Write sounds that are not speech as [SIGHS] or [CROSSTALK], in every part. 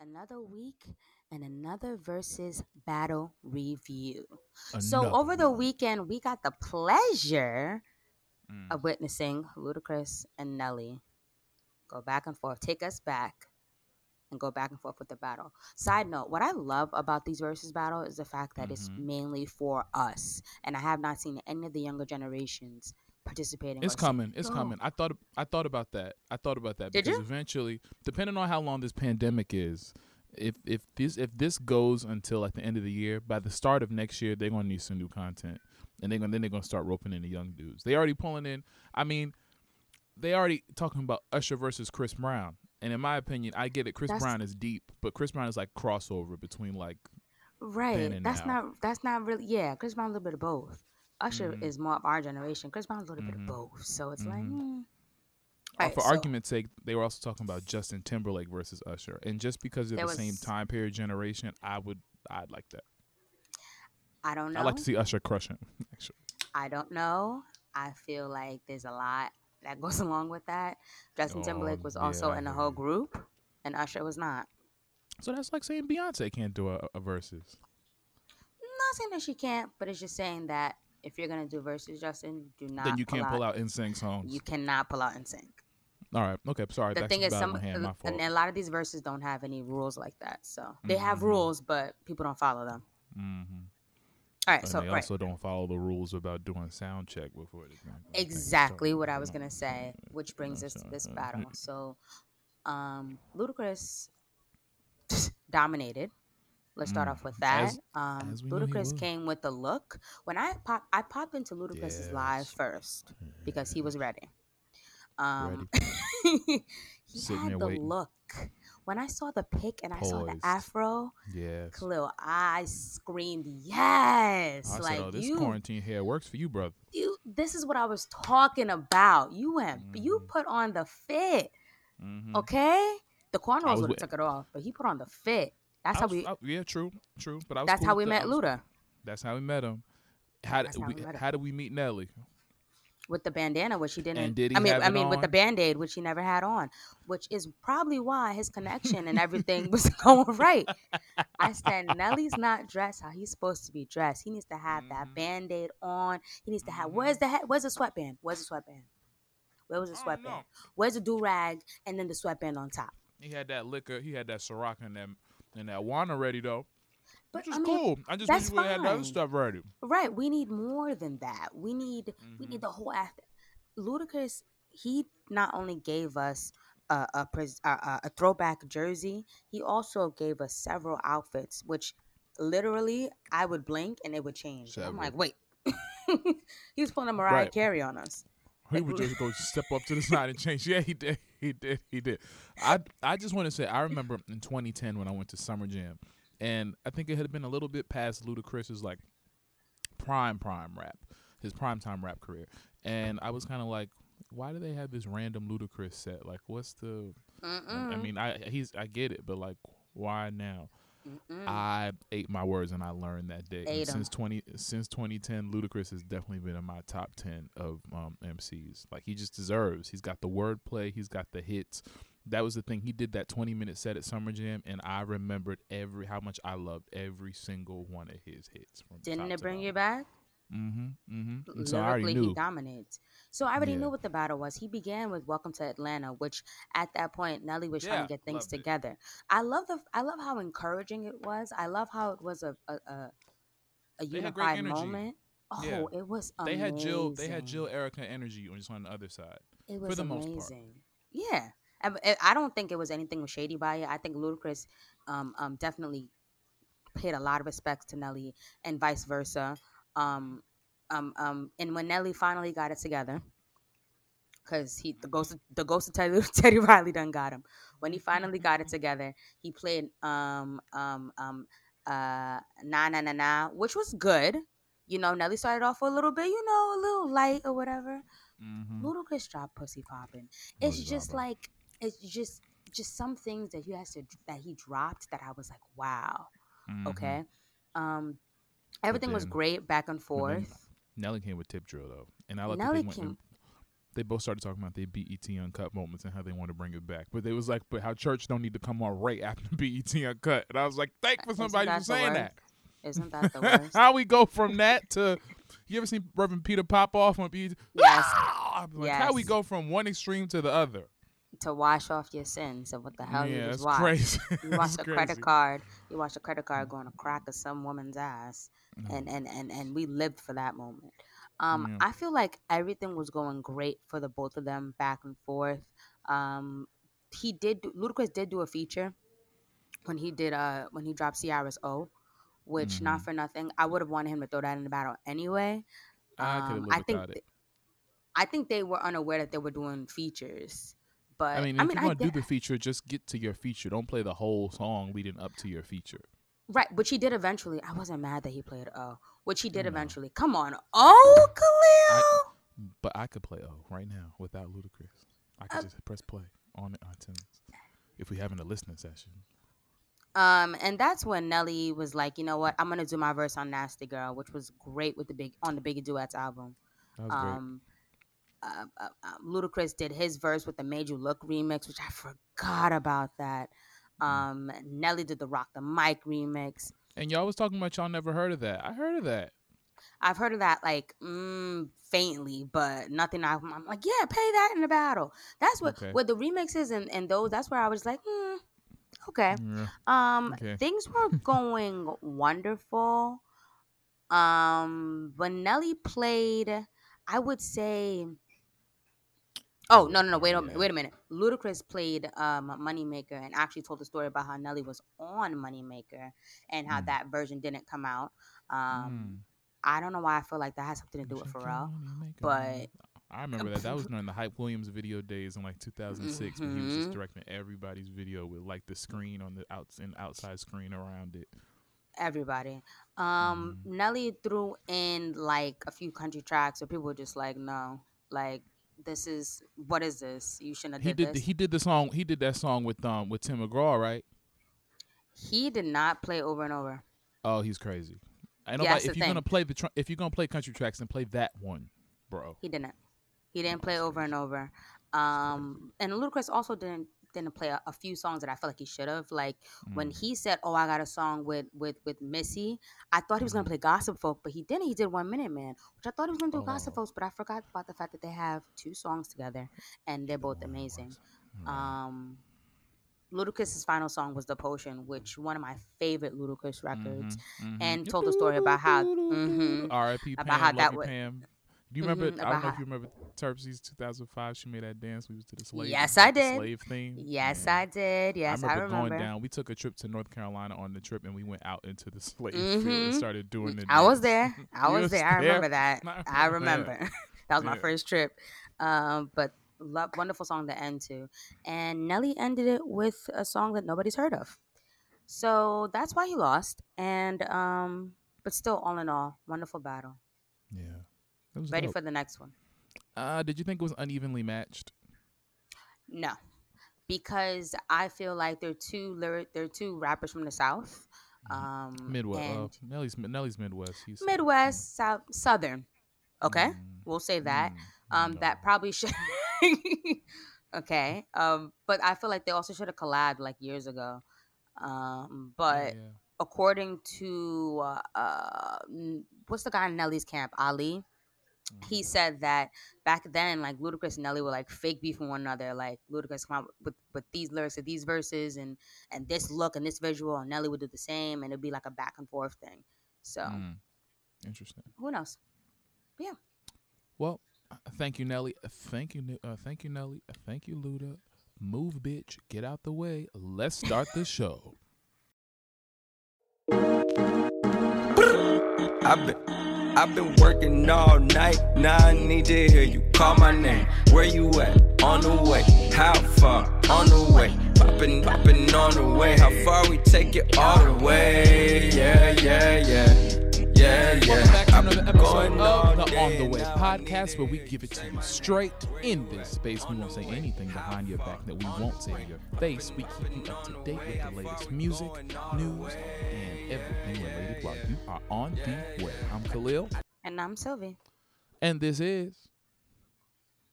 another week and another versus battle review. so Another over the weekend, we got the pleasure Mm. of witnessing Ludacris and Nelly go back and forth, take us back, and go back and forth with the battle. Side note: What I love about these versus battle is the fact that it's Mhm. mainly for us, and I have not seen any of the younger generations participating. It's coming. It's "Yo, coming. I thought. I thought about that. I thought about that Did because you? eventually, depending on how long this pandemic is, if if this if this goes until like the end of the year, by the start of next year, they're gonna need some new content, and they're gonna then they're gonna start roping in the young dudes. They already pulling in. I mean, they already talking about Usher versus Chris Brown, and in my opinion, I get it. Chris That's- Brown is deep, but Chris Brown is like crossover between like Right. and That's now. not that's not really yeah, Chris Brown a little bit of both. Usher Mhm. is more of our generation. Chris Brown's a little bit Mhm. of both. So it's like Mhm. mm. Uh, Right, for so argument's sake, they were also talking about Justin Timberlake versus Usher, and just because they're the same time period generation, I would I'd like that. I don't know. I'd like to see Usher crush him. [LAUGHS] Actually, I don't know. I feel like there's a lot that goes [LAUGHS] along with that. Justin Oh, Timberlake was also I in the whole group and Usher was not. so that's like saying Beyonce can't do a, a versus. not saying that she can't, but it's just saying that if you're gonna do verses, Justin, do not then you can't pull out NSYNC songs. you cannot pull out NSYNC. All right, okay, sorry. the thing is some hand, and a lot of these verses don't have any rules like that so they have Mhm. rules but people don't follow them mm-hmm. all right And so they right also don't follow the rules about doing sound check before the thing. exactly what i was gonna say which brings us to this [LAUGHS] battle so um ludacris [LAUGHS] dominated let's start Mm. off with that As- um as we knew he ludacris came with the look when i pop i popped into ludacris's live first because he was ready um [LAUGHS] he Sitting had the waiting. look when i saw the pic and i saw the afro Yes. Khalil, I screamed yes. I like said, "Oh, this you, quarantine hair works for you, brother." you. This is what I was talking about. You went, you Mhm. put on the fit, Mm-hmm. okay? The cornrows would have took it off, but he put on the fit. That's how we. I- yeah, true, true. But I was That's cool how we met Luda That's how we met him. How That's did how we? we. How did we meet Nelly? with the bandana, which he didn't. did he I mean, I mean, with the on? band aid, which he never had on, which is probably why his connection and everything was [LAUGHS] going right. I said, Nelly's not dressed how he's supposed to be dressed. He needs to have that Mhm. band aid on. He needs to have. Where's the he- Where's the sweatband? Where's the sweatband? Where was the sweatband? Where's the do rag and then the sweatband on top? He had that liquor. He had that Ciroc in that and that wine ready though, But which is I mean, cool. I just wish we had the other stuff ready. right? We need more than that. We need we Mhm. need the whole after. Ludacris, he not only gave us a a, a a throwback jersey, he also gave us several outfits, which literally I would blink and it would change. I'm like, wait. [LAUGHS] he was pulling a Mariah Right. Carey on us. He would just go step up to the side and change. [LAUGHS] Yeah, he did. [LAUGHS] He did. He did. I I just want to say I remember in 2010 when I went to Summer Jam, and I think it had been a little bit past Ludacris's like prime prime rap, his prime time rap career, and I was kind of like, why do they have this random Ludacris set? Like, what's the? I Mm-mm, mean, I he's I get it, but like, why now? Mm-mm. I ate my words and I learned that day. Since twenty since twenty ten, Ludacris has definitely been in my top ten of um, MCs. Like he just deserves. He's got the wordplay. He's got the hits. That was the thing. He did that twenty minute set at Summer Jam, and I remembered every how much I loved every single one of his hits. From Didn't it bring you back? Mm-hmm. Mm-hmm. And so I already Lyrically, he dominates. So I already Yeah. knew what the battle was. He began with "Welcome to Atlanta," which at that point Nelly was trying to get things loved it. together. I love the I love how encouraging it was. I love how it was a a, a, a They had great unified moment. Oh, Yeah. it was They had Jill. They had Jill, Erykah energy on just on the other side. It was the most part. amazing. Yeah, I, I- I don't think it was anything shady by it. I think Ludacris um, um, definitely paid a lot of respects to Nelly and vice versa. Um, um, um, and when Nelly finally got it together, because he the ghost of, the ghost of Teddy, [LAUGHS] Teddy Riley done got him. When he finally got it together, he played um um um uh na na na na, which was good. You know, Nelly started off a little bit, you know, a little light or whatever. Mm-hmm. Ludacris dropped pussy popping. It's just like it's just just some things that he has to that he dropped that I was like, wow, Mm-hmm. okay. Um, everything was great back and then forth. Nelly came with tip drill though, and I like Nelly that they went. came- they both started talking about their BET Uncut moments and how they want to bring it back. But they was like, but how church don't need to come on right after [LAUGHS] BET Uncut. And I was like, thank for somebody for saying that. Isn't that the [LAUGHS] worst? how we go from that to you ever seen Reverend Peter Popoff on BET? Yes. Ah! Like, how we go from one extreme to the other? to wash off your sins of what the hell you yeah, just it's watched. crazy. [LAUGHS] You watch It's a crazy. credit card. You watch a credit card going to crack of some woman's ass, Mm. and and and and we lived for that moment. Um, Yeah. I feel like everything was going great for the both of them back and forth. Um, he did. Do, Ludacris did do a feature when he did uh when he dropped Ciara's O, which not Mhm. for nothing. I would have wanted him to throw that in the battle anyway. I Um, lived I think th- I think they were unaware that they were doing features. But I mean, if I mean, you I want to do the feature, just get to your feature. Don't play the whole song leading up to your feature. Right, which he did eventually. I wasn't mad that he played O, which he did No. eventually. Come on, oh Khalil. But I could play O right now without Ludacris. I could Uh, just press play on it iTunes if we having a listening session. Um, and that's when Nelly was like, you know what, I'm gonna do my verse on Nasty Girl, which was great with the big on the Biggie Duets album. That was great. Um, uh, uh, uh, Ludacris did his verse with the Made You Look remix, which I forgot about that. Mm. Um, Nelly did the Rock the Mic remix. And y'all was talking about y'all never heard of that. I heard of that. I've heard of that like mm, faintly, but nothing. I, I'm like, yeah, pay that in the battle. That's what Okay. with the remixes and, and those. That's where I was like, mm, okay. Yeah. Um, Okay. things were [LAUGHS] going wonderful. Um, when Nelly played, I would say. Oh no no no! Wait a minute! Wait a minute! Ludacris played um, Moneymaker and actually told the story about how Nelly was on Moneymaker and how Mm. that version didn't come out. Um, Mm. I don't know why I feel like that has something to do with Pharrell. money, make a but- I remember that. That was [LAUGHS] during the Hype Williams video days in like 2006 when he was just Mhm. directing everybody's video with like the screen on the outs and outside screen around it. Everybody. Um, Mm. Nelly threw in like a few country tracks where people were just like, no, like this is what is this? You shouldn't have He did, did. this. He did the song. He did that song with um with Tim McGraw, right? he did not play over and over. Oh, he's crazy. Ain't Yeah, nobody, that's if you're gonna play the tr- if you're gonna play country tracks, then play that one, bro. He didn't. He didn't play over and over. Um, and Ludacris also didn't didn't play a, a few songs that I felt like he should have. Like when Mm. he said, "Oh, I got a song with with with Missy," I thought he was gonna play Gossip Folk, but he didn't. He did One Minute Man, which I thought he was gonna do Gossip Oh. Folks, but I forgot about the fact that they have two songs together and they're both amazing. Wow. Um, Ludacris's final song was "The Potion," which one of my favorite Ludacris records. Mhm, mhm. and told the story about how- mm-hmm, R.I.P. Pam, About how that would- Pam. Do you remember? Mhm, I don't know if you remember Terpsies 2005. She made that dance. We was to the slave. Yes, I did. Slave theme. Yes, Yeah. I did. Yes, I I remember, remember. going down. We took a trip to North Carolina on the trip, and we went out into the [LAUGHS] slave field Mhm. and started doing the. I was there. [LAUGHS] I was was there. I remember that. [LAUGHS] I I remember remember. that was my Yeah. first trip. Um, but love, wonderful song to end to. And Nelly ended it with a song that nobody's heard of. So that's why he lost. And um, but still, all in all, wonderful battle. Yeah. Ready dope. for the next one? Uh, did you think it was unevenly matched? No, because I feel like they're two lyric. They're two rappers from the south. Um, Midwest. Uh, Nelly's Nelly's Midwest. He's Midwest, South, Southern. Okay, Mm, we'll say that. mm, Um, no. that probably should. [LAUGHS] okay. Um, but I feel like they also should have collabed like years ago. Um, but Yeah, yeah. according to uh, uh, what's the guy in Nelly's camp, Ali? He Mhm. said that back then, like Ludacris and Nelly were like fake beefing one another. Like Ludacris come out with, with these lyrics and these verses and and this look and this visual, and Nelly would do the same, and it'd be like a back and forth thing. So Mm. Interesting. who knows? Yeah. Well, uh, thank you, Nelly. Uh, Thank you, uh, thank you, Nelly. Uh, Thank you, Luda. Move, bitch. Get out the way. Let's start the show. I've been working all night. Now I need to hear you call my name. Where you at? On the way. How far? On the way. Popping, popping on the way. How far we take it all the way? Yeah, yeah, yeah. Yeah, yeah. Welcome back to another episode of the On the Way podcast, where we give it to you straight in this space. We won't say anything behind your back that we won't say to your face. We keep you up to date with the latest music, news, and everything related while you are on the way. I'm Khalil, And I'm Sylvie. and this is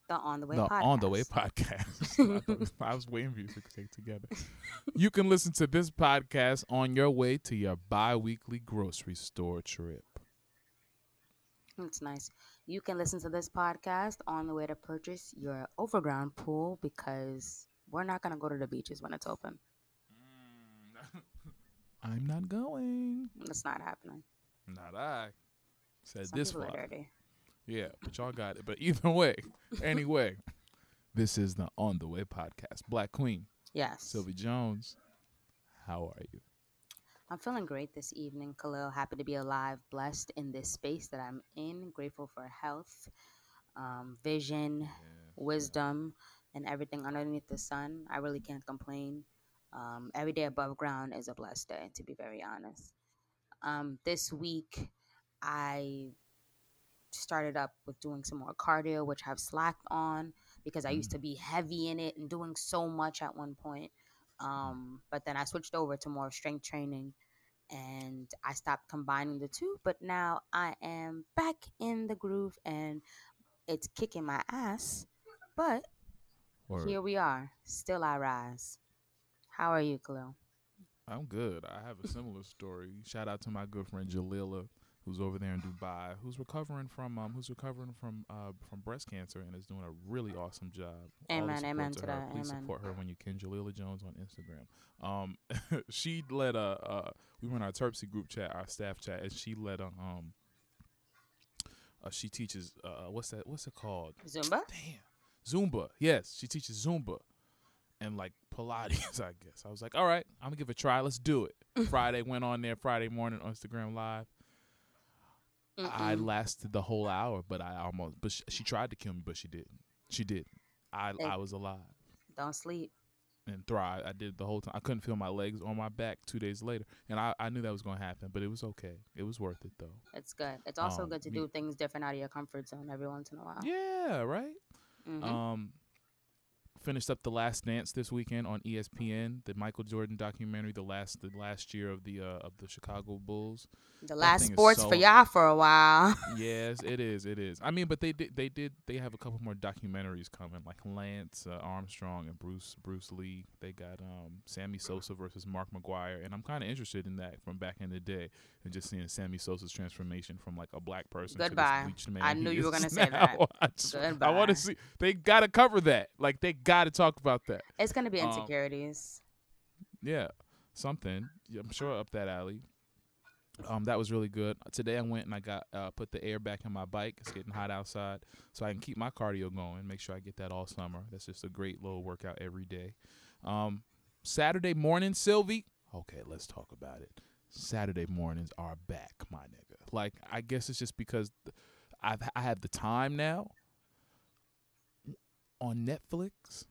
The On the Way the podcast. On the Way podcast. [LAUGHS] I, was waiting for you to it together. You can listen to this podcast on your way to your bi weekly grocery store trip. That's nice. You can listen to this podcast on the way to purchase your overground pool because we're not going to go to the beaches when it's open. I'm not going. It's not happening. Not I. Said Some this one. are far. dirty. Yeah, but y'all got it. But either way, anyway, this is the On the Way podcast. Black Queen, Yes. Sylvie Jones, how are you? I'm feeling great this evening, Khalil. Happy to be alive, blessed in this space that I'm in. Grateful for health, um, vision, wisdom, and everything underneath the sun. I really can't complain. Um, every day above ground is a blessed day, to be very honest. Um, this week, I started up with doing some more cardio, which I've slacked on because I used to be heavy in it and doing so much at one point. Um, but then I switched over to more strength training and I stopped combining the two. But now I am back in the groove and it's kicking my ass. But Or here we are. Still I rise. How are you, Khalil? I'm good. I have a similar story. Shout out to my good friend Jalila, who's over there in Dubai, who's recovering from um, who's recovering from uh, from breast cancer and is doing a really awesome job. Amen, amen to to that, Please amen. support her when you can. Jalila Jones on Instagram. Um, [LAUGHS] she led a uh, we were in our Terpsy group chat, our staff chat, and she led a um. Uh, she teaches uh, what's that? What's it called? Zumba? Damn. Zumba. Yes, she teaches Zumba and like Pilates, [LAUGHS] I guess. I was like, all right, I'm gonna give it a try. Let's do it. [LAUGHS] Friday went on there Friday morning on Instagram Live. I Mm-mm. lasted the whole hour, but I almost, but she, she tried to kill me, but she didn't. She didn't. I Hey. I was alive Don't sleep. and thrive. I did the whole time. I couldn't feel my legs or my back two days later, and I, I knew that was gonna happen, but it was okay. It was worth it though. It's good. It's also Um, good to me- do things different out of your comfort zone every once in a while. Yeah, right. Mhm. Um, finished up the Last Dance this weekend on ESPN, the Michael Jordan documentary, the last the last year of the uh, of the Chicago Bulls. the last sports so- for y'all for a while. [LAUGHS] yes, it is, it is. I mean, but they did they did they have a couple more documentaries coming, like Lance uh, Armstrong and Bruce Bruce Lee. They got um Sammy Sosa versus Mark McGwire, and I'm kind of interested in that from back in the day, and just seeing Sammy Sosa's transformation from like a black person Goodbye. to this bleached man. I knew you were gonna [LAUGHS] say that. [LAUGHS] I, just, I want to see. They got to cover that. Like they got to talk about that. it's gonna be Um, insecurities. Yeah, something. I'm sure up that alley. Um, that was really good. Today I went and I got uh, put the air back in my bike. It's getting hot outside, so I can keep my cardio going. Make sure I get that all summer. That's just a great little workout every day. Um, Saturday morning, Sylvie. Okay, let's talk about it. Saturday mornings are back, my nigga. Like I guess it's just because I've I have the time now. On Netflix,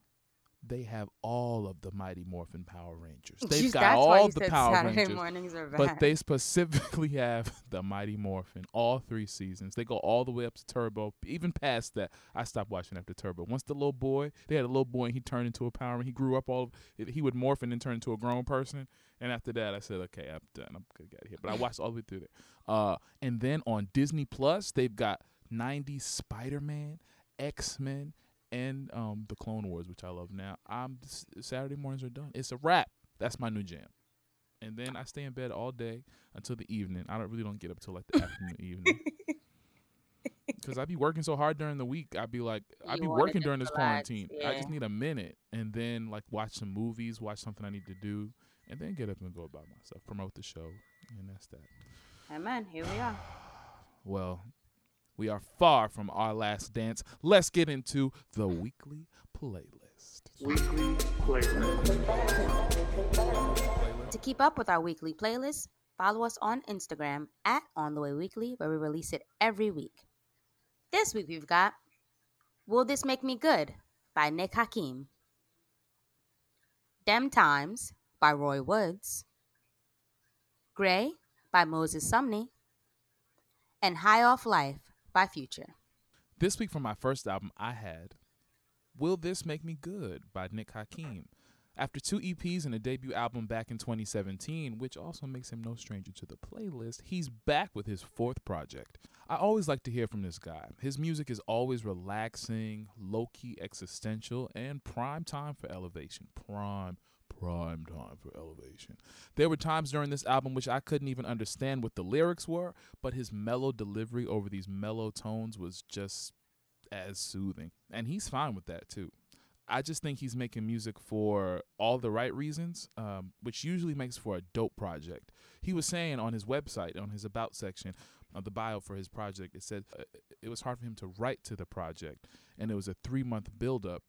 they have all of the Mighty Morphin Power Rangers. They've got That's why all the Power Saturday Rangers. mornings are bad. But they specifically [LAUGHS] have the Mighty Morphin, all three seasons. They go all the way up to Turbo, even past that. I stopped watching after Turbo. Once the little boy, they had a little boy and he turned into a Power Ranger. He grew up all, he would morph and then turn into a grown person. And after that, I said, okay, I'm done. I'm gonna get here. But I watched all the way through there. Uh, and then on Disney Plus, they've got 90s Spider Man, X Men, and um, the Clone Wars, which I love now. I'm Saturday mornings are done. It's a wrap. That's my new jam and then I stay in bed all day until the evening. I don't really don't get up till like the [LAUGHS] afternoon evening. Cause I'd be working so hard during the week. I'd be like, I'd be working during this relax, quarantine. I just need a minute, and then like watch some movies, watch something I need to do, and then get up and go about myself, promote the show, and that's that. Amen. Here we are. [SIGHS] Well, we are far from our last dance. Let's get into the weekly playlist. Weekly playlist. To keep up with our weekly playlist, follow us on Instagram at On the Way Weekly, where we release it every week. This week we've got Will This Make Me Good by Nick Hakim, Dem Times by Roy Woods, Gray by Moses Sumney, and High Off Life by Future. This week for my first album, I had "Will This Make Me Good" by Nick Hakim. After two EPs and a debut album back in 2017, which also makes him no stranger to the playlist, he's back with his fourth project. I always like to hear from this guy. His music is always relaxing, low key existential, and prime time for elevation. Prime, prime time for elevation. There were times during this album which I couldn't even understand what the lyrics were, but his mellow delivery over these mellow tones was just as soothing. And he's fine with that too. I just think he's making music for all the right reasons, um, which usually makes for a dope project. He was saying on his website, on his About section, of the bio for his project, it said uh, it was hard for him to write to the project, and it was a three month build up.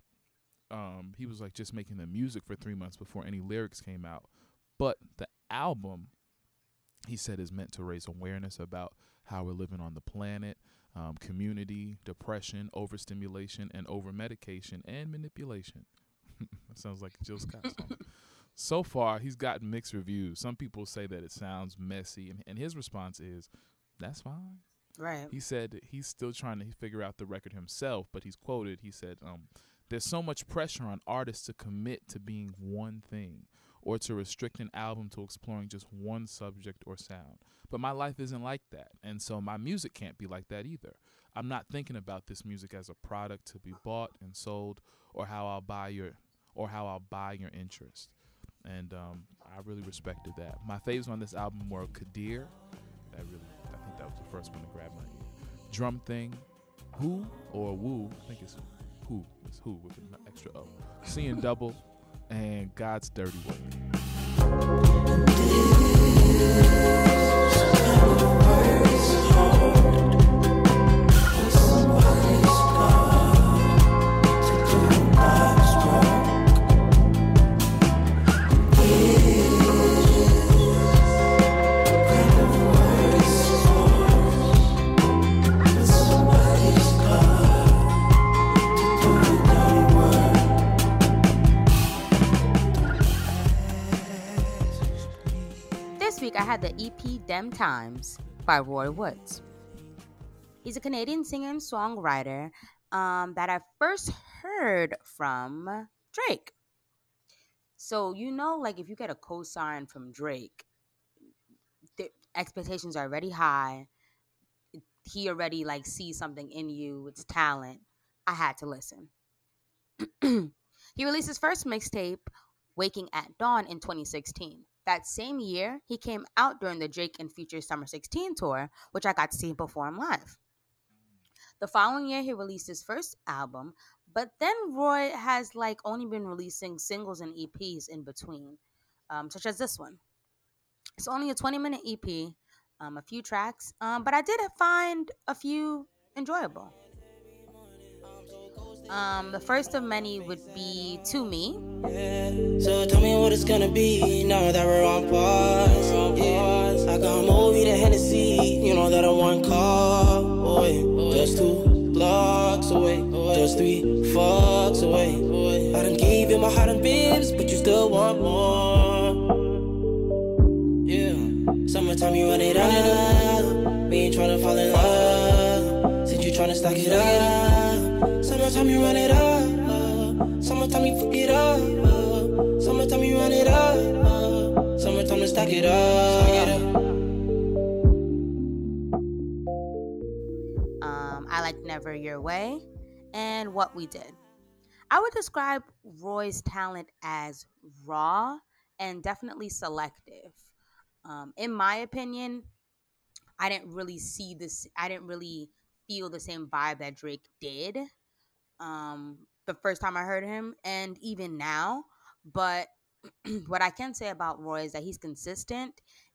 Um, he was like just making the music for three months before any lyrics came out. But the album, he said, is meant to raise awareness about how we're living on the planet, um, community, depression, overstimulation, and over medication and manipulation. [LAUGHS] that sounds like a Jill Scott song. so far, he's gotten mixed reviews. Some people say that it sounds messy, and, and his response is, "That's fine." Right. He said he's still trying to figure out the record himself, but he's quoted. He said, um, "There's so much pressure on artists to commit to being one thing." Or to restrict an album to exploring just one subject or sound. But my life isn't like that. And so my music can't be like that either. I'm not thinking about this music as a product to be bought and sold or how I'll buy your or how I'll buy your interest. And um, I really respected that. My faves on this album were Qadir. That really I think that was the first one to grab my ear. Drum Thing, Who or Woo, I think it's Who. It's Who with an extra O. Seeing Double and God's Dirty Work. Dem Times by Roy Woods. He's a Canadian singer and songwriter um, that I first heard from Drake. So, you know, like if you get a co sign from Drake, the expectations are already high. He already like sees something in you, it's talent. I had to listen. [CLEARS THROAT] he released his first mixtape, Waking at Dawn, in 2016. That same year, he came out during the Drake and Future Summer 16 tour, which I got to see him perform live. The following year, he released his first album, but then Roy has like only been releasing singles and EPs in between, um, such as this one. It's only a 20 minute EP, um, a few tracks, um, but I did find a few enjoyable. Um, the first of many would be To Me. So tell me what it's gonna be now that we're on pause. Yeah. I got movie to Hennessy, you know that I want call. Boy, just two blocks away, just three fucks away. I done gave you my heart and bibs, but you still want more. Yeah, summertime you run it up. We ain't tryna fall in love. Since you tryna stack it up. You run it up. Summertime you fuck it up. Summertime you run it up. Summertime to stack it up. um, I Like Never Your Way, and What We Did. I would describe Roy's talent as raw and definitely selective. Um, in my opinion, I didn't really see this, I didn't really feel the same vibe that Drake did um, the first time I heard him, and even now. But [CLEARS THROAT] what I can say about Roy is that he's consistent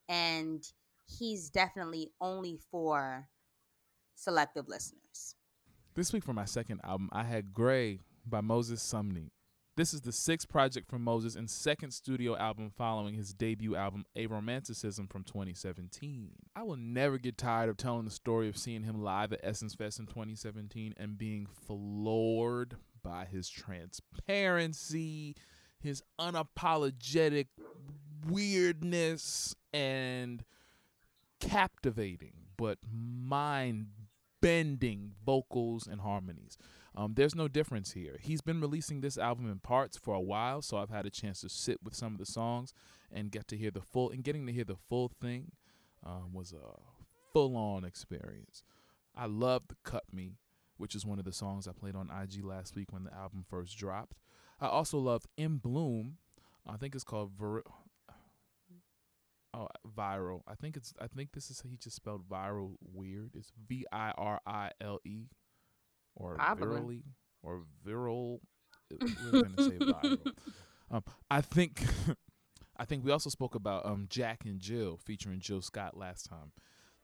and he's definitely only for selective listeners. This week for my second album, I had Gray by Moses Sumney. This is the sixth project from Moses and second studio album following his debut album, Aromanticism from 2017. I will never get tired of telling the story of seeing him live at Essence Fest in 2017 and being floored by his transparency, his unapologetic weirdness, and captivating but mind bending vocals and harmonies. Um, there's no difference here. He's been releasing this album in parts for a while, so I've had a chance to sit with some of the songs and get to hear the full. And getting to hear the full thing um, was a full-on experience. I love the "Cut Me," which is one of the songs I played on IG last week when the album first dropped. I also loved "In Bloom." I think it's called Vir- oh viral. I think it's I think this is he just spelled viral weird. It's V I R I L E or Probably. virally or viral. We're gonna say viral. [LAUGHS] Um, I think [LAUGHS] I think we also spoke about um Jack and Jill featuring Jill Scott last time.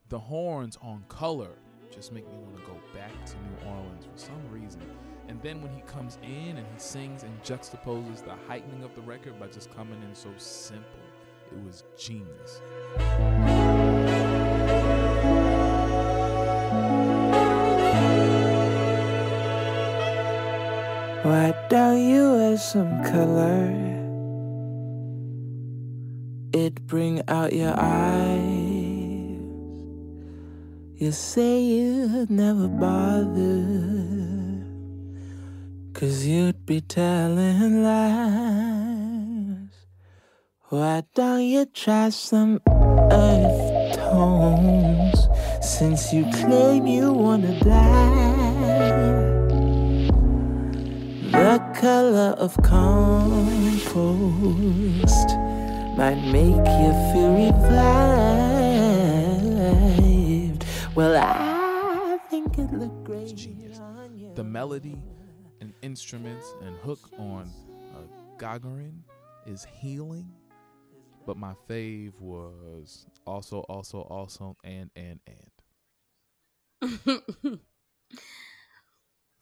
The horns on color just make me want to go back to New Orleans for some reason. And then when he comes in and he sings and juxtaposes the heightening of the record by just coming in so simple, it was genius. Why don't you add some color? It bring out your eyes. You say you'd never bother. Cause you'd be telling lies. Why don't you try some earth tones? Since you claim you wanna die. Color of compost might make you feel revived. Well, I think it looked great genius. on you. The melody and instruments and hook on uh, Gagarin is healing. But my fave was also, also, also, and, and, and. [LAUGHS]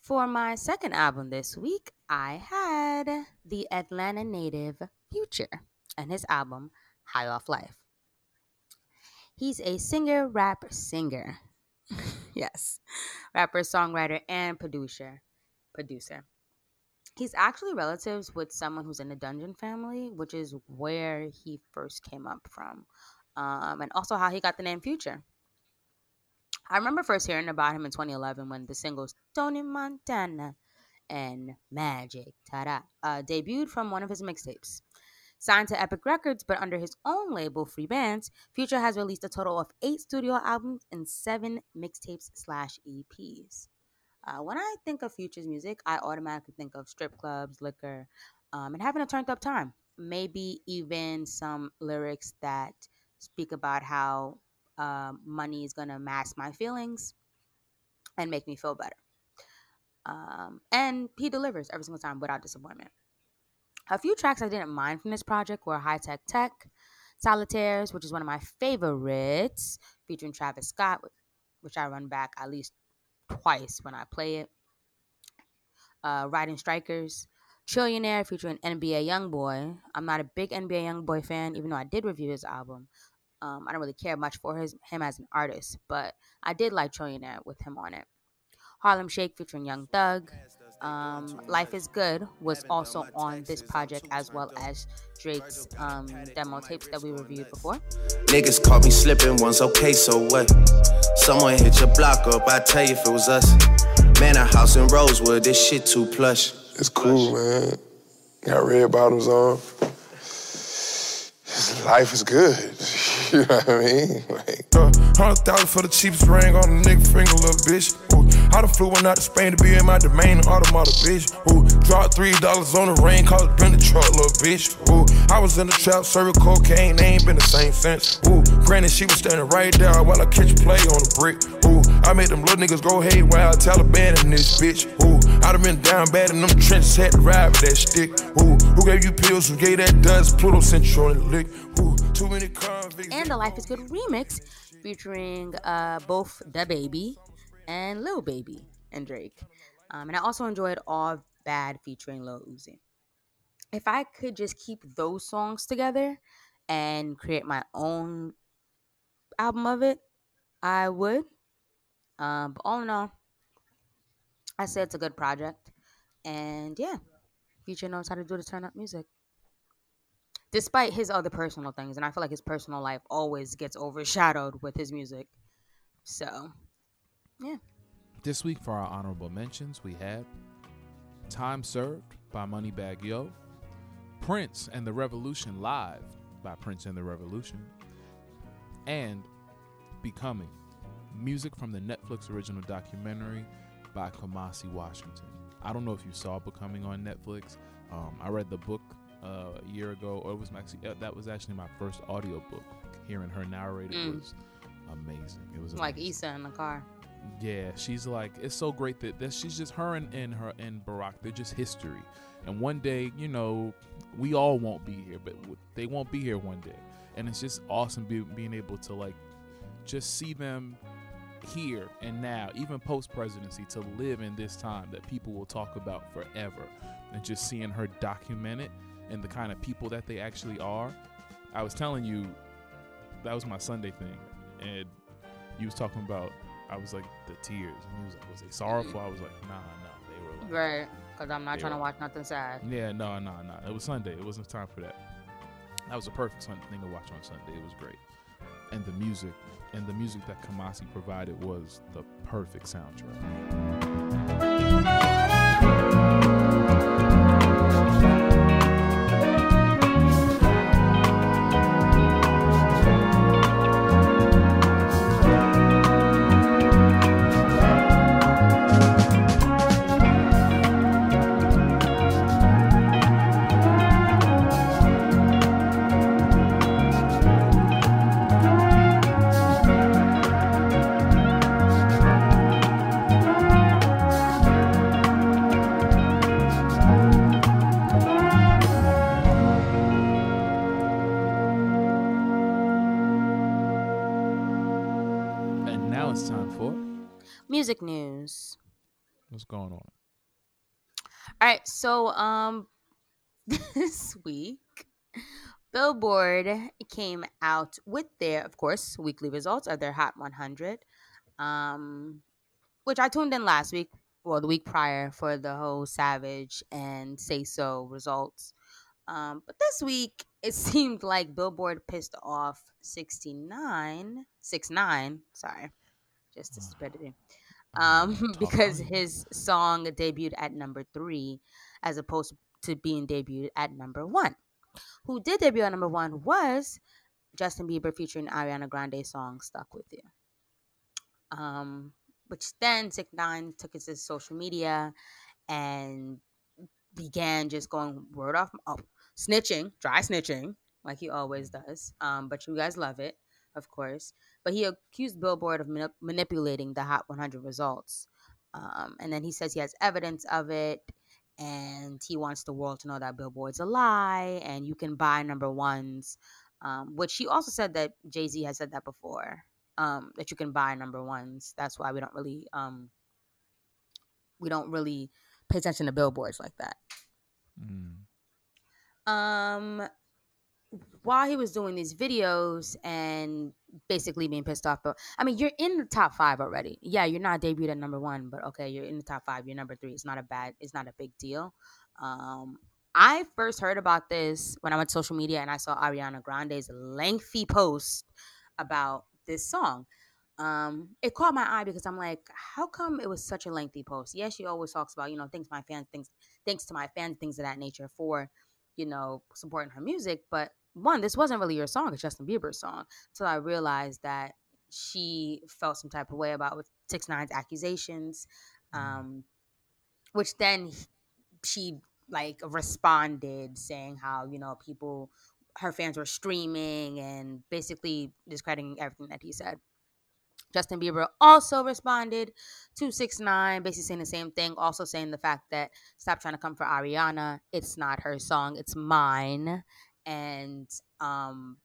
For my second album this week, I had the Atlanta native Future and his album High Off Life. He's a singer, rap singer. [LAUGHS] yes. Rapper, songwriter, and producer. Producer. He's actually relatives with someone who's in the Dungeon family, which is where he first came up from. Um, and also how he got the name Future. I remember first hearing about him in 2011 when the singles Tony Montana and Magic Ta-da, uh, debuted from one of his mixtapes. Signed to Epic Records, but under his own label, Freebandz, Future has released a total of eight studio albums and seven mixtapes slash EPs. Uh, when I think of Future's music, I automatically think of strip clubs, liquor, um, and having a turned up time. Maybe even some lyrics that speak about how um, money is going to mask my feelings and make me feel better. Um, and he delivers every single time without disappointment. A few tracks I didn't mind from this project were Hitek Tek, Solitaires, which is one of my favorites, featuring Travis Scott, which I run back at least twice when I play it. Uh, Riding Strikers, Trillionaire, featuring NBA Youngboy. I'm not a big NBA Youngboy fan, even though I did review his album. Um, I don't really care much for his him as an artist, but I did like Trillionaire with him on it. Harlem Shake featuring Young Thug. Um, Life is Good was also on this project as well as Drake's um, demo tapes that we reviewed before. Niggas caught me slipping once, okay, so what? Someone hit your block up, I tell you if it was us. Man, a house in Rosewood, this shit too plush. It's cool, man. Got red bottoms on. Life is good. [LAUGHS] you know what I mean? Like, Uh, Hundred thousand for the cheapest ring on a nigga finger, little bitch. Ooh, I done flew one out to Spain to be in my domain, automata, bitch. Ooh, dropped three dollars on the ring, cause it been the truck, little bitch. Ooh, I was in the trap, serving cocaine, they ain't been the same since. Ooh, granted, she was standing right there while I catch play on the brick. Ooh, I made them little niggas go haywire, Taliban in this bitch. Ooh, I done been down bad in them trenches, had to ride with that stick. Ooh, who gave you pills? Who gave that dust? Pluto sent you on the lick. Ooh, too many convicts. and the Life is Good remix featuring uh, both DaBaby and Lil Baby and Drake. Um, and I also enjoyed All Bad featuring Lil Uzi. If I could just keep those songs together and create my own album of it, I would. Um, but all in all, I say it's a good project. And yeah, Future knows how to do the turn up music despite his other personal things and i feel like his personal life always gets overshadowed with his music so yeah. This week for our honorable mentions, we had Time Served by Moneybagg Yo, Prince and the Revolution Live by Prince and the Revolution, and Becoming, music from the Netflix original documentary by Kamasi Washington. I don't know if you saw Becoming on Netflix. Um, I read the book uh, a year ago, or it was actually uh, that was actually my first audiobook. Hearing her narrate it Mm. was amazing. It was Like amazing. Issa in the car. Yeah, she's like it's so great that, that she's just her and, and her and Barack. They're just history. And one day, you know, we all won't be here, but they won't be here one day. And it's just awesome be, being able to like just see them here and now, even post presidency, to live in this time that people will talk about forever. And just seeing her document it and the kind of people that they actually are. I was telling you that was my Sunday thing, and you was talking about. I was like the tears, and he was like, "Was they sorrowful?" I was like, "Nah, no, they were like, Right. Because I'm not trying to watch nothing sad. yeah, no, no, no. It was Sunday. It wasn't time for that. That was a perfect thing to watch on Sunday. It was great, and the music, and the music that Kamasi provided was the perfect soundtrack. So um [LAUGHS] this week Billboard came out with their of course weekly results of their Hot 100 um which I tuned in last week well the week prior for the whole Savage and Say So results. Um but this week it [LAUGHS] seemed like Billboard pissed off 69 69 sorry just to stupidity [SIGHS] um, [LAUGHS] Talk because his song debuted at number three as opposed to being debuted at number one. Who did debut at number one was Justin Bieber featuring Ariana Grande's song "Stuck with You," um, which then Six Nine took it to social media and began just going word off, oh, snitching, dry snitching, like he always does. Um, but you guys love it, of course. But he accused Billboard of manip- manipulating the Hot 100 results. Um, and then he says he has evidence of it and he wants the world to know that Billboard's a lie and you can buy number ones. Um, which he also said that Jay Z has said that before, um, that you can buy number ones. That's why we don't really, um, we don't really pay attention to billboards like that. Mm. Um, while he was doing these videos and basically being pissed off, but I mean, you're in the top five already. Yeah, you're not debuted at number one, but okay, you're in the top five. You're number three. It's not a bad. It's not a big deal. Um, I first heard about this when I went to social media and I saw Ariana Grande's lengthy post about this song. Um, it caught my eye because I'm like, how come it was such a lengthy post? Yes, she always talks about, you know, thanks my fans, things, thanks to my fans, things of that nature for, you know, supporting her music. But one, this wasn't really your song; it's Justin Bieber's song. So I realized that she felt some type of way about with Six Nine's accusations, um, which then she like responded saying how you know people, her fans were streaming and basically discrediting everything that he said. Justin Bieber also responded to Six Nine, basically saying the same thing, also saying the fact that stop trying to come for Ariana. It's not her song, it's mine. And um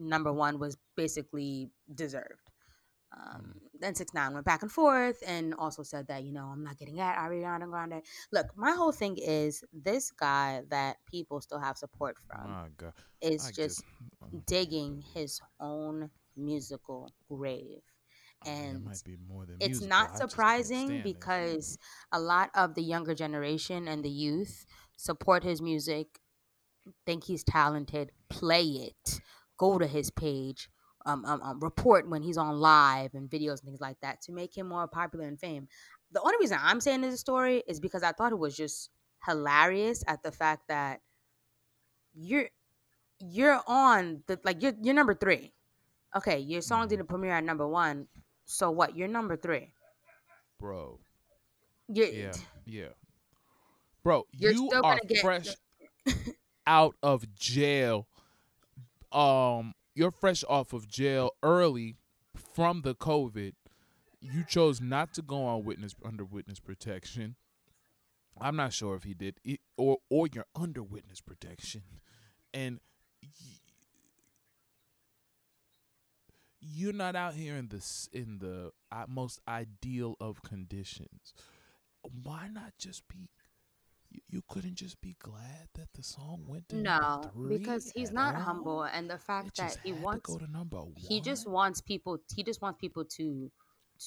number one was basically deserved. Um, then Six Nine went back and forth and also said that you know I'm not getting at Ariana Grande. Look, my whole thing is this guy that people still have support from God, is I just get- digging his own musical grave. And might be more than it's musical. Not surprising stand it. because a lot of the younger generation and the youth support his music, think he's talented, play it, go to his page, um, um, um, report when he's on live and videos and things like that to make him more popular and fame. The only reason I'm saying this story is because I thought it was just hilarious at the fact that you're you're on the like you're you're number three. Okay, your song didn't premiere at number one. So what? You're number three. bro. You're, Yeah, yeah, bro. You're you still are gonna get- fresh [LAUGHS] [LAUGHS] out of jail. Um, you're fresh off of jail early from the COVID. You chose not to go on witness under witness protection. I'm not sure if he did, it, or or you're under witness protection, and you're not out here in the in the uh, most ideal of conditions. Why not just be? You, you couldn't just be glad that the song went to No, because he's not all? humble, and the fact It that he had to wants go to number he just one? wants people he just wants people to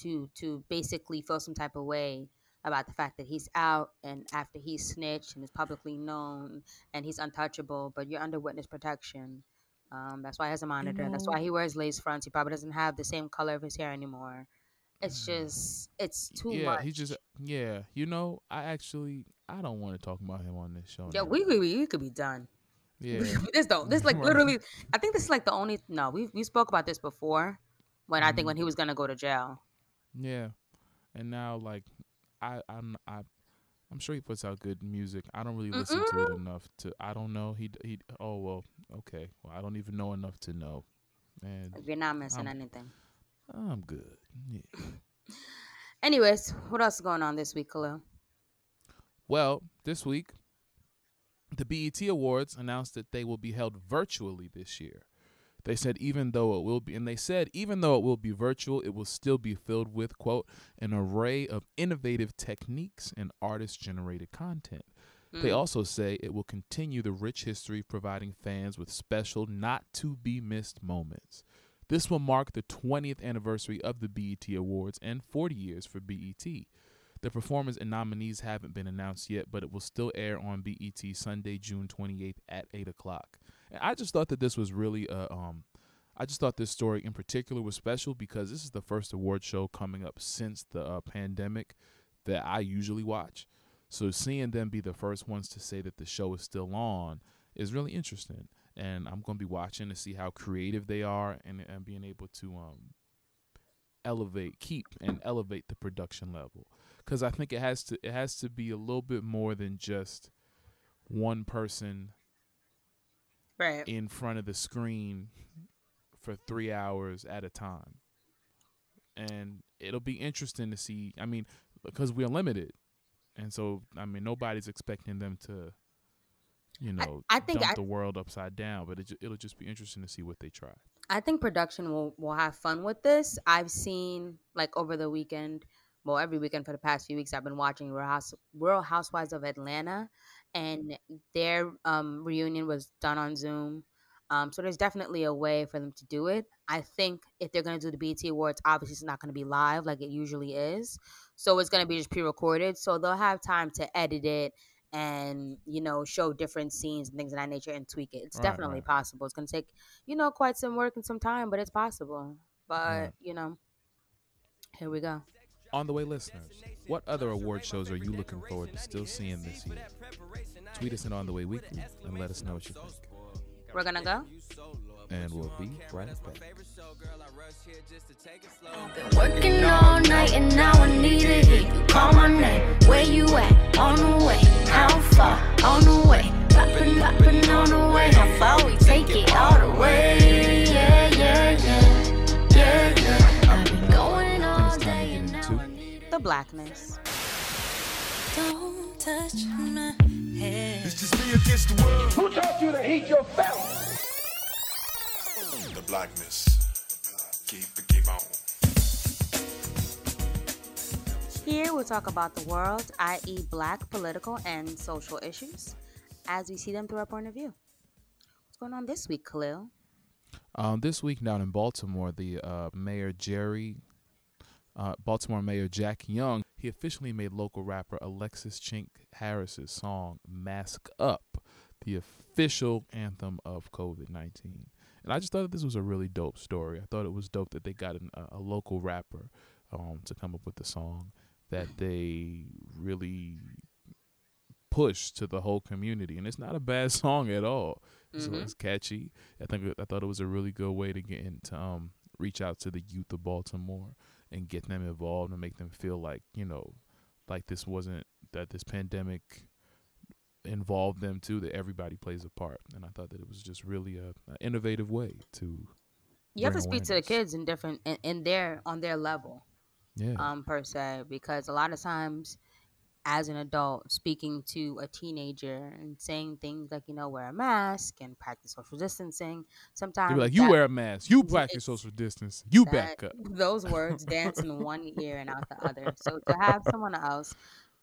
to to basically feel some type of way about the fact that he's out and after he's snitched and is publicly known and he's untouchable, but you're under witness protection. Um, that's why he has a monitor. That's why he wears lace fronts. He probably doesn't have the same color of his hair anymore. It's just it's too yeah, much. he just yeah. You know, I actually I don't want to talk about him on this show. yeah, now. we, we we could be done. yeah. [LAUGHS] this though, this like [LAUGHS] literally. I think this is like the only. No, we we spoke about this before, when I Mm-hmm. think when he was gonna go to jail. Yeah, and now like I I'm I I'm sure he puts out good music. I don't really listen to it enough to. I don't know. He he. Oh well, okay. Well, I don't even know enough to know. And You're not missing I'm- anything. I'm good. Yeah. Anyways, what else is going on this week, Kahlil? Well, this week, the BET Awards announced that they will be held virtually this year. They said even though it will be, and they said even though it will be virtual, it will still be filled with quote an array of innovative techniques and artist-generated content. Hmm. They also say it will continue the rich history of providing fans with special, not to be missed moments. This will mark the 20th anniversary of the BET Awards and 40 years for BET. The performers and nominees haven't been announced yet, but it will still air on BET Sunday, June 28th at 8 o'clock. And I just thought that this was really a, um, I just thought this story in particular was special because this is the first award show coming up since the uh, pandemic that I usually watch. So seeing them be the first ones to say that the show is still on is really interesting. And I'm going to be watching to see how creative they are and, and being able to um, elevate, keep and elevate the production level. Because I think it has to it has to be a little bit more than just one person Right. in front of the screen for three hours at a time. And it'll be interesting to see. I mean, because we're limited, and so I mean, nobody's expecting them to, you know, I think dump I- the world upside down. But it, it'll just be interesting to see what they try. I think production will will have fun with this. I've seen like over the weekend, well, every weekend for the past few weeks, I've been watching Real, House, Real Housewives of Atlanta, and their um, reunion was done on Zoom. Um, so there's definitely a way for them to do it. I think if they're going to do the BET Awards, obviously it's not going to be live like it usually is. So it's going to be just pre-recorded. So they'll have time to edit it and you know show different scenes and things of that nature and tweak it. It's Right, definitely right. possible. It's going to take you know quite some work and some time, but it's possible. But Right. you know, here we go. On the way, listeners, what other award shows are you looking forward to still seeing this year? Tweet us at On the Way Weekly and let us know what you think. We're gonna go. And we'll be right back. Been working all night and now I need to hear you call my name. Where you at? On the way. How far? On the way. Poppin', poppin' on the way. How far we take it all the way? Yeah, yeah, yeah. Yeah, yeah. I've been going all day and now I need The blackness. Don't touch my head. It's just me against the world. Who taught you to hate your fellow? The blackness. Keep it, keep on. Here we'll talk about the world, i.e., black political and social issues, as we see them through our point of view. What's going on this week, Kahlil? Um, this week down in Baltimore, the uh, mayor Jerry, uh, Baltimore Mayor Jack Young, he officially made local rapper Alexis Chink Harris's song "Mask Up" the official anthem of COVID nineteen. And I just thought that this was a really dope story. I thought it was dope that they got an, a, a local rapper um, to come up with the song that they really pushed to the whole community. And it's not a bad [LAUGHS] song at all. So Mhm. it's catchy. I think I thought it was a really good way to get into um reach out to the youth of Baltimore and get them involved and make them feel like you know like this wasn't that this pandemic involved them too that everybody plays a part and I thought that it was just really a, a innovative way to You have to speak to the kids in different in, in their on their level. yeah um, per se, because a lot of times, as an adult, speaking to a teenager and saying things like, you know, wear a mask and practice social distancing, sometimes like, you that- wear a mask, you practice social distance, you back up. Those words dance in one ear and out the other. So to have someone else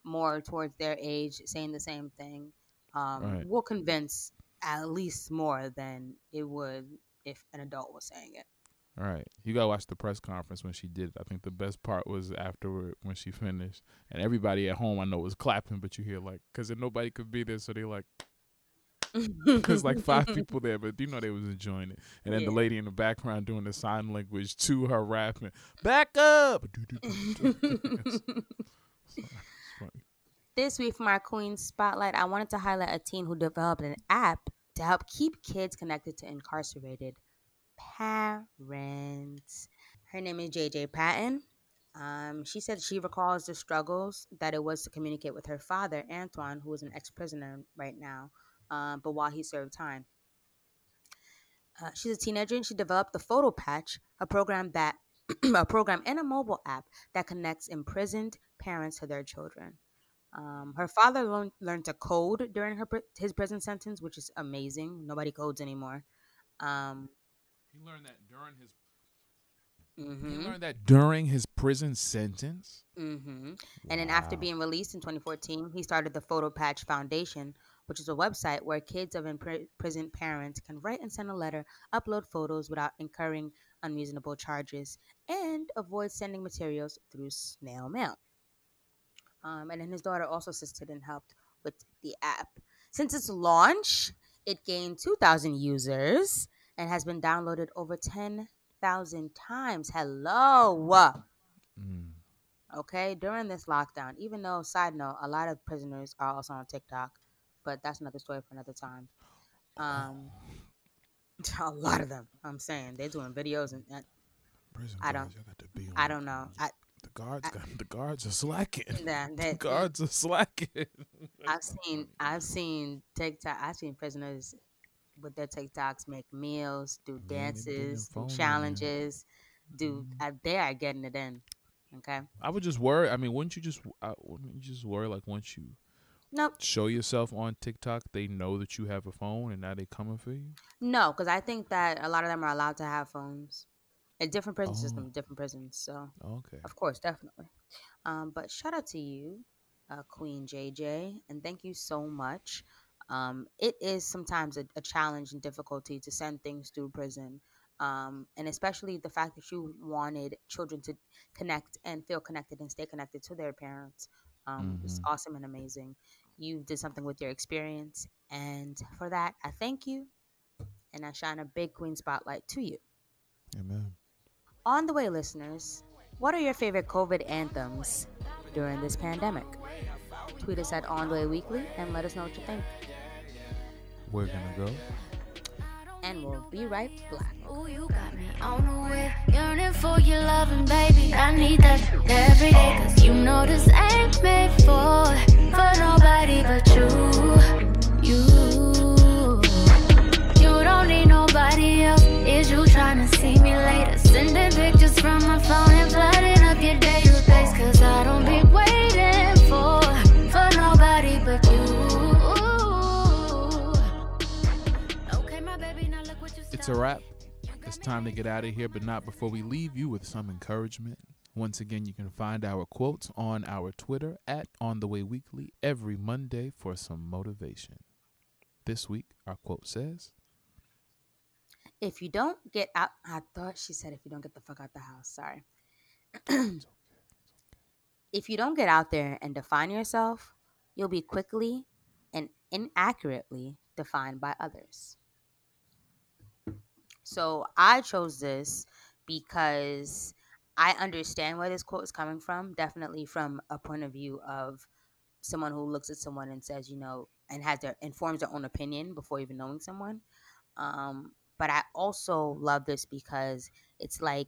more towards their age saying the same thing um, Right. will convince at least more than it would if an adult was saying it. All right, you gotta watch the press conference when she did it. I think the best part was afterward when she finished, and everybody at home I know was clapping, but you hear like, cause then nobody could be there, so they like, [LAUGHS] there's like five [LAUGHS] people there, but you know they was enjoying it. And then the lady in the background doing the sign language to her rapping, back up. [LAUGHS] This week from our Queen Spotlight, I wanted to highlight a teen who developed an app to help keep kids connected to incarcerated parents. Her name is JJ Patton. Um, she said she recalls the struggles that it was to communicate with her father, Antoine, who is an ex prisoner right now, um, but while he served time. Uh, she's a teenager and she developed the Photo Patch, a program that [CLEARS THROAT] a program and a mobile app that connects imprisoned parents to their children. Um, her father learned, learned to code during her his prison sentence, which is amazing. Nobody codes anymore. Um, He learned that during his. mhm. He learned that during his prison sentence. hmm And then after being released in 2014, he started the Photo Patch Foundation, which is a website where kids of imprisoned parents can write and send a letter, upload photos without incurring unreasonable charges, and avoid sending materials through snail mail. Um, and then his daughter also assisted and helped with the app. Since its launch, it gained 2,000 users and has been downloaded over 10,000 times. Hello. Mm. Okay, during this lockdown, even though, side note, a lot of prisoners are also on TikTok, but that's another story for another time. Um, [LAUGHS] a lot of them, I'm saying, they're doing videos and, Prison I don't- y'all got to be on I don't know. I, The guards, got, the guards are slacking. Nah, [LAUGHS] the that- guards are slacking. [LAUGHS] I've seen, I've seen TikTok, I've seen prisoners with their TikToks make meals, do Man, they be getting dances, do phone, man. challenges, do. Uh, they are getting it in. Okay. I would just worry. I mean, wouldn't you just, I, wouldn't you just worry like once you Nope. show yourself on TikTok, they know that you have a phone and now they're coming for you? No, because I think that a lot of them are allowed to have phones. A different prison Oh. system, different prisons. So, Okay. of course, definitely. Um, but shout out to you, uh, Queen JJ, and thank you so much. Um, it is sometimes a, a challenge and difficulty to send things through prison. Um, and especially the fact that you wanted children to connect and feel connected and stay connected to their parents um, is Mhm. awesome and amazing. You did something with your experience, and for that, I thank you. And I shine a big queen spotlight to you. Amen. On the way, listeners, what are your favorite COVID anthems during this pandemic? Tweet us at On the Way Weekly and let us know what you think. We're gonna go. And we'll be right back. Ooh, you got me on the way. Yearning for your loving, baby. I need that every day. Cause you know this ain't made for, for nobody but you. You. You don't need nobody else. Is you trying to see me later? Sending pictures from my phone and flooding up your day with face. Cause I don't be waiting for, for nobody but you. Okay, my baby, now look what you It's a wrap. It's time to get out of here, but not before we leave you with some encouragement. Once again, you can find our quotes on our Twitter at On the Way Weekly every Monday for some motivation. This week, our quote says, If you don't get out, I thought she said if you don't get the fuck out the house. Sorry. [CLEARS THROAT] if you don't get out there and define yourself, you'll be quickly and inaccurately defined by others. so I chose this because I understand where this quote is coming from. Definitely from a point of view of someone who looks at someone and says, you know, and has their informs their own opinion before even knowing someone. Um, but I also love this because it's like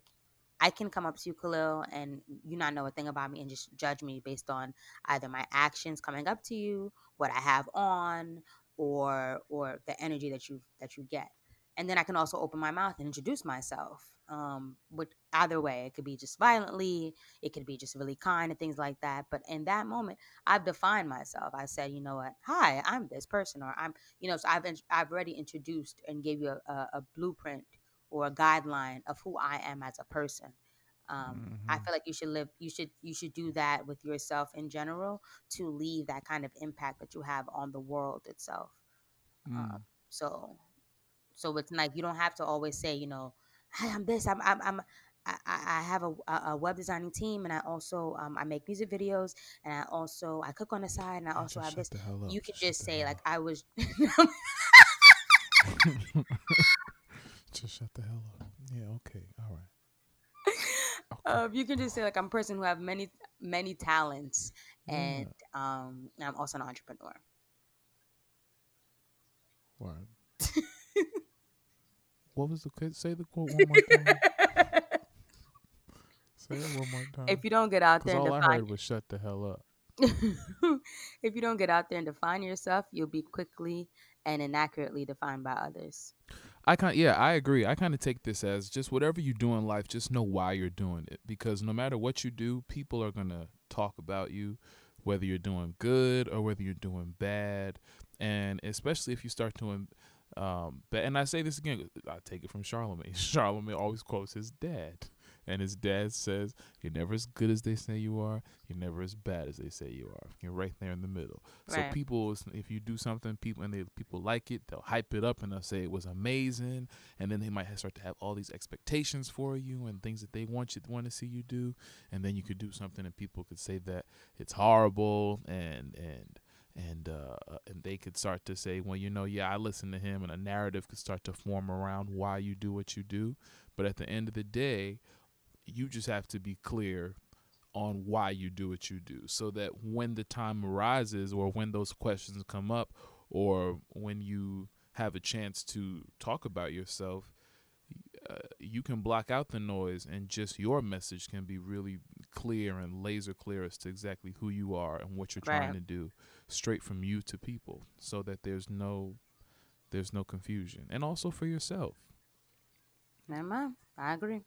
I can come up to you, Kahlil, and you not know a thing about me and just judge me based on either my actions coming up to you, what I have on, or or the energy that you that you get. And then I can also open my mouth and introduce myself. Um, which either way, it could be just violently, it could be just really kind and things like that. But in that moment, I've defined myself. I said, you know what, hi, I'm this person, or I'm, you know, so I've I've already introduced and gave you a, a, a blueprint or a guideline of who I am as a person. Um, mm-hmm. I feel like you should live. You should you should do that with yourself in general to leave that kind of impact that you have on the world itself. Mm. Um, so, so it's like you don't have to always say, you know, hey, I'm this. I'm I'm. I'm I, I have a, a web designing team and I also um, I make music videos and I also I cook on the side and I also have this. You can just say like I was. [LAUGHS] just shut the hell up. Yeah. Okay. All right. Um, you can just say like I'm a person who have many many talents, and um, I'm also an entrepreneur. Word. [LAUGHS] what was the say the quote one more time? Say it one more time. If you don't get out there, all I heard was "shut the hell up." [LAUGHS] if you don't get out there and define yourself, you'll be quickly and inaccurately defined by others. I kind yeah, I agree. I kind of take this as just whatever you do in life, just know why you're doing it because no matter what you do, people are going to talk about you whether you're doing good or whether you're doing bad. And especially if you start doing um but and I say this again, I take it from Charlemagne. [LAUGHS] Charlemagne always quotes his dad. And his dad says, You're never as good as they say you are. You're never as bad as they say you are. You're right there in the middle. Right. So people, if you do something, people and they people like it, they'll hype it up and they'll say it was amazing. And then they might start to have all these expectations for you and things that they want you want to see you do. And then you could do something and people could say that it's horrible and and and uh, and they could start to say, well, you know, yeah, I listen to him, and a narrative could start to form around why you do what you do. But at the end of the day, you just have to be clear on why you do what you do so that when the time arises or when those questions come up or when you have a chance to talk about yourself uh, you can block out the noise and just your message can be really clear and laser clear as to exactly who you are and what you're right. trying to do straight from you to people so that there's no there's no confusion and also for yourself Never mind. I agree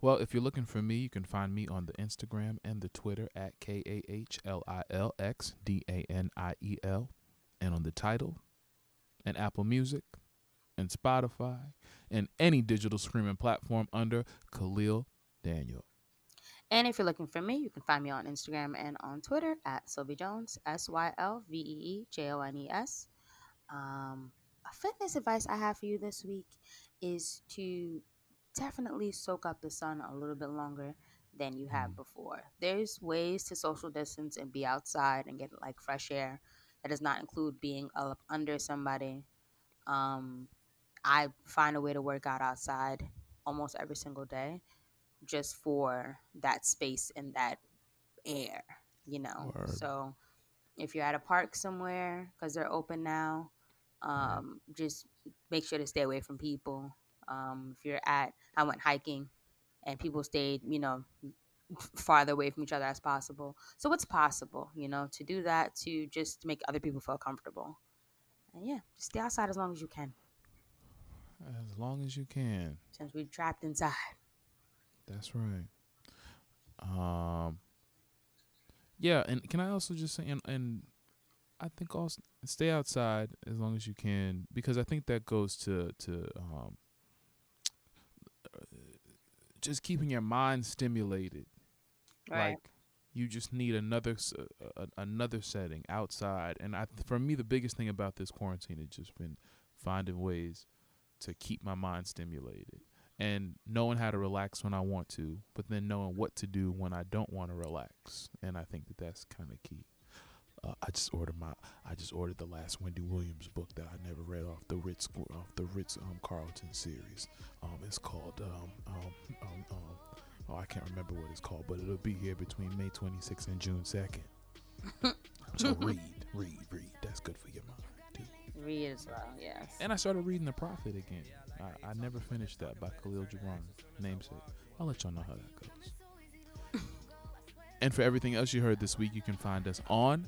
well, if you're looking for me, you can find me on the Instagram and the Twitter at K A H L I L X D A N I E L, and on the Tidal, and Apple Music, and Spotify, and any digital streaming platform under Kahlil Daniel. And if you're looking for me, you can find me on Instagram and on Twitter at Sylvee Jones, S Y L V E E J O N E S. Um, fitness advice I have for you this week is to definitely soak up the sun a little bit longer than you have mm. before. There's ways to social distance and be outside and get like fresh air. That does not include being up under somebody. Um, I find a way to work out outside almost every single day just for that space and that air, you know. Word. So if you're at a park somewhere because they're open now, um, just make sure to stay away from people. Um, if you're at, I went hiking, and people stayed, you know, farther away from each other as possible. So it's possible, you know, to do that to just make other people feel comfortable. And yeah, just stay outside as long as you can. As long as you can. Since we're trapped inside. That's right. Um. Yeah, and can I also just say, and, and I think also stay outside as long as you can because I think that goes to to um, just keeping your mind stimulated. Right. Like you just need another uh, another setting outside. And I, for me, the biggest thing about this quarantine has just been finding ways to keep my mind stimulated and knowing how to relax when I want to, but then knowing what to do when I don't want to relax. And I think that that's kind of key. Uh, I just ordered my. I just ordered the last Wendy Williams book that I never read off the Ritz off the Ritz um, Carlton series. Um, it's called um, um, um, um, oh I can't remember what it's called, but it'll be here between May 26th and June 2nd. so [LAUGHS] read, read, read. That's good for your mind too. Read as well, yes. And I started reading The Prophet again. I, I never finished that by Kahlil Gibran, namesake. I'll let y'all know how that goes. [LAUGHS] and for everything else you heard this week, you can find us on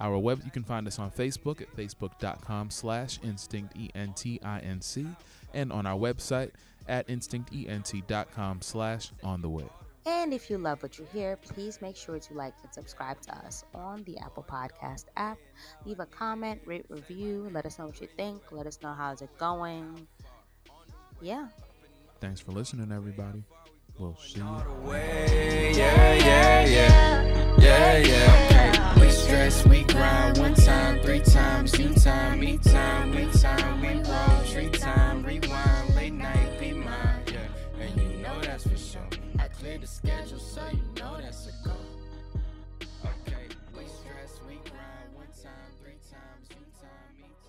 our web. You can find us on Facebook at facebook.com slash instinct E N T I N C and on our website at instinctent.com slash on the way. And if you love what you hear, please make sure to like and subscribe to us on the Apple Podcast app. Leave a comment, rate, review. Let us know what you think. Let us know how's it going. Yeah. Thanks for listening, everybody. We'll see you stress, we grind one time, three times, you time, me time, we time, we roll, Three time, rewind, late night, be mine, yeah, and you know that's for sure. I cleared the schedule, so you know that's a goal. Okay, we stress, we grind one time, three times, you time, me time.